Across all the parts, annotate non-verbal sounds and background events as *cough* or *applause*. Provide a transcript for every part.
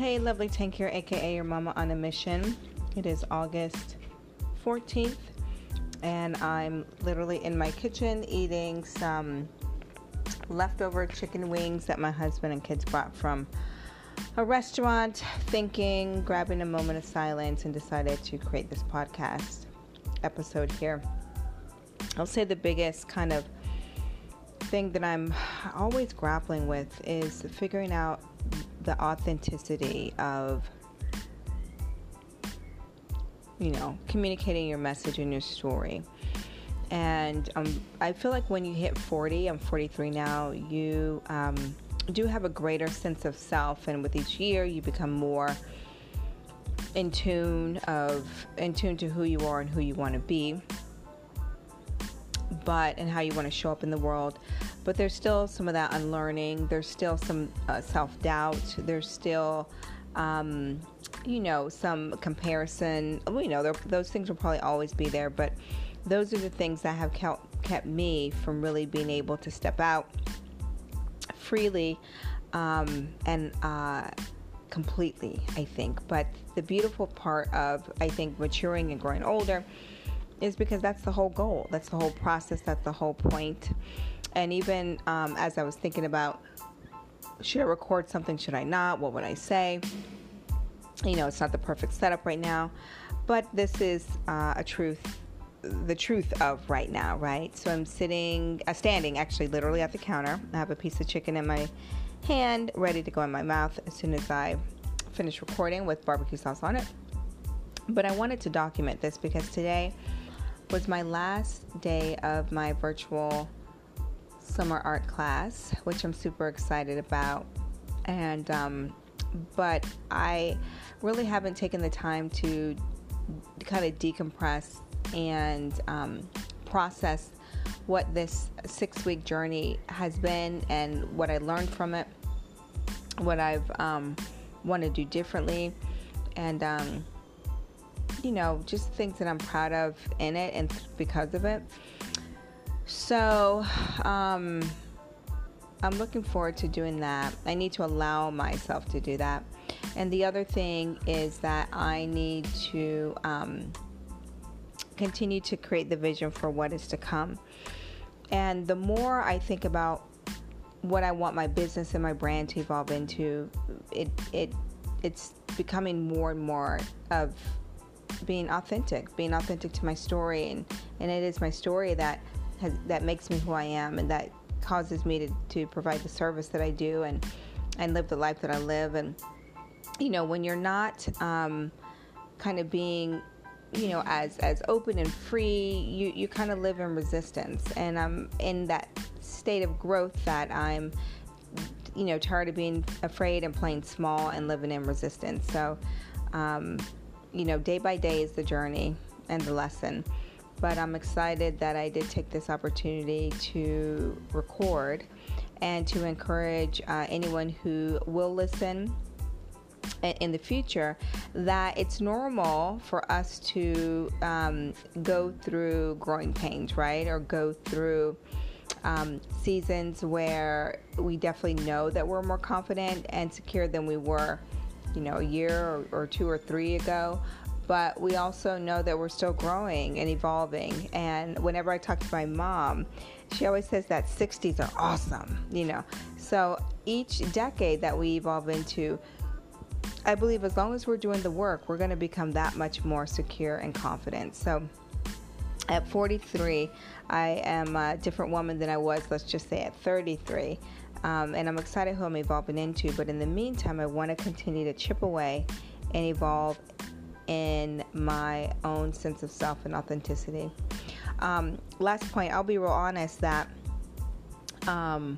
Hey, Lovlee Tang here, aka your mama on a mission. It is August 14th, and I'm literally in my kitchen eating some leftover chicken wings that my husband and kids brought from a restaurant, thinking, grabbing a moment of silence, and decided to create this podcast episode here. I'll say the biggest kind of thing that I'm always grappling with is figuring out the authenticity of you know communicating your message and your story. And um, i feel like when you hit 40 i'm 43 now you um, do have a greater sense of self and with each year you become more in tune of in tune to who you are and who you want to be. But and how you want to show up in the world but there's still some of that unlearning there's still some uh, self-doubt there's still um, you know some comparison you know those things will probably always be there but those are the things that have kept, kept me from really being able to step out freely um, and uh, completely i think but the beautiful part of i think maturing and growing older is because that's the whole goal. That's the whole process. That's the whole point. And even um, as I was thinking about should I record something, should I not, what would I say? You know, it's not the perfect setup right now, but this is uh, a truth, the truth of right now, right? So I'm sitting, uh, standing actually literally at the counter. I have a piece of chicken in my hand, ready to go in my mouth as soon as I finish recording with barbecue sauce on it. But I wanted to document this because today, was my last day of my virtual summer art class, which I'm super excited about. And, um, but I really haven't taken the time to kind of decompress and um, process what this six week journey has been and what I learned from it, what I've um, want to do differently, and um, you know, just things that I'm proud of in it and because of it. So, um, I'm looking forward to doing that. I need to allow myself to do that. And the other thing is that I need to um, continue to create the vision for what is to come. And the more I think about what I want my business and my brand to evolve into, it it it's becoming more and more of being authentic, being authentic to my story, and, and it is my story that has that makes me who I am, and that causes me to, to provide the service that I do, and and live the life that I live, and you know when you're not um, kind of being you know as as open and free you you kind of live in resistance. And i'm in that state of growth that i'm you know tired of being afraid and playing small and living in resistance. So um, you know, day by day is the journey and the lesson. But I'm excited that I did take this opportunity to record and to encourage uh, anyone who will listen in the future that it's normal for us to um, go through growing pains, right? Or go through um, seasons where we definitely know that we're more confident and secure than we were you know, a year or, or two or three ago but we also know that we're still growing and evolving. And whenever I talk to my mom, she always says that 60s are awesome, you know. So each decade that we evolve into, I believe as long as we're doing the work, we're going to become that much more secure and confident. So at 43, I am a different woman than I was, let's just say, at 33. Um, and I'm excited who I'm evolving into. But in the meantime, I want to continue to chip away and evolve in my own sense of self and authenticity. Um, last point, I'll be real honest that, um,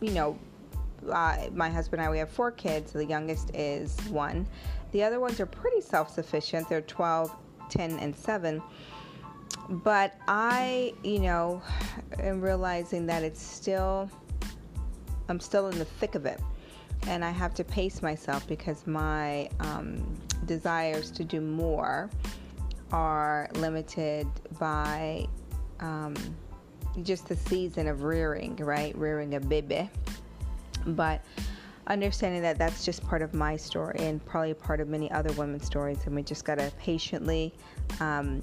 you know, my husband and I, we have four kids. The youngest is one. The other ones are pretty self sufficient. They're 12, 10, and 7 but I, you know, *sighs* am realizing that it's still, I'm still in the thick of it. And I have to pace myself because my um, desires to do more are limited by um, just the season of rearing, right? Rearing a baby. But understanding that that's just part of my story and probably part of many other women's stories, and we just got to patiently um,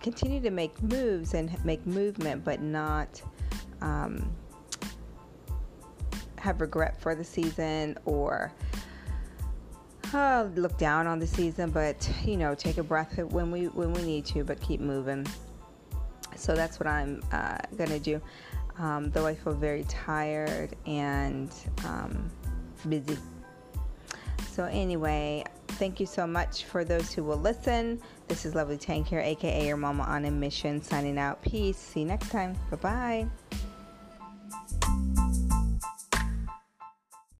continue to make moves and make movement, but not um, have regret for the season or uh, look down on the season. But you know, take a breath when we when we need to, but keep moving. So that's what I'm uh, gonna do. Um, though I feel very tired and um, busy. So, anyway, thank you so much for those who will listen. This is Lovlee Tang here, aka your mama on a mission, signing out. Peace. See you next time. Bye bye.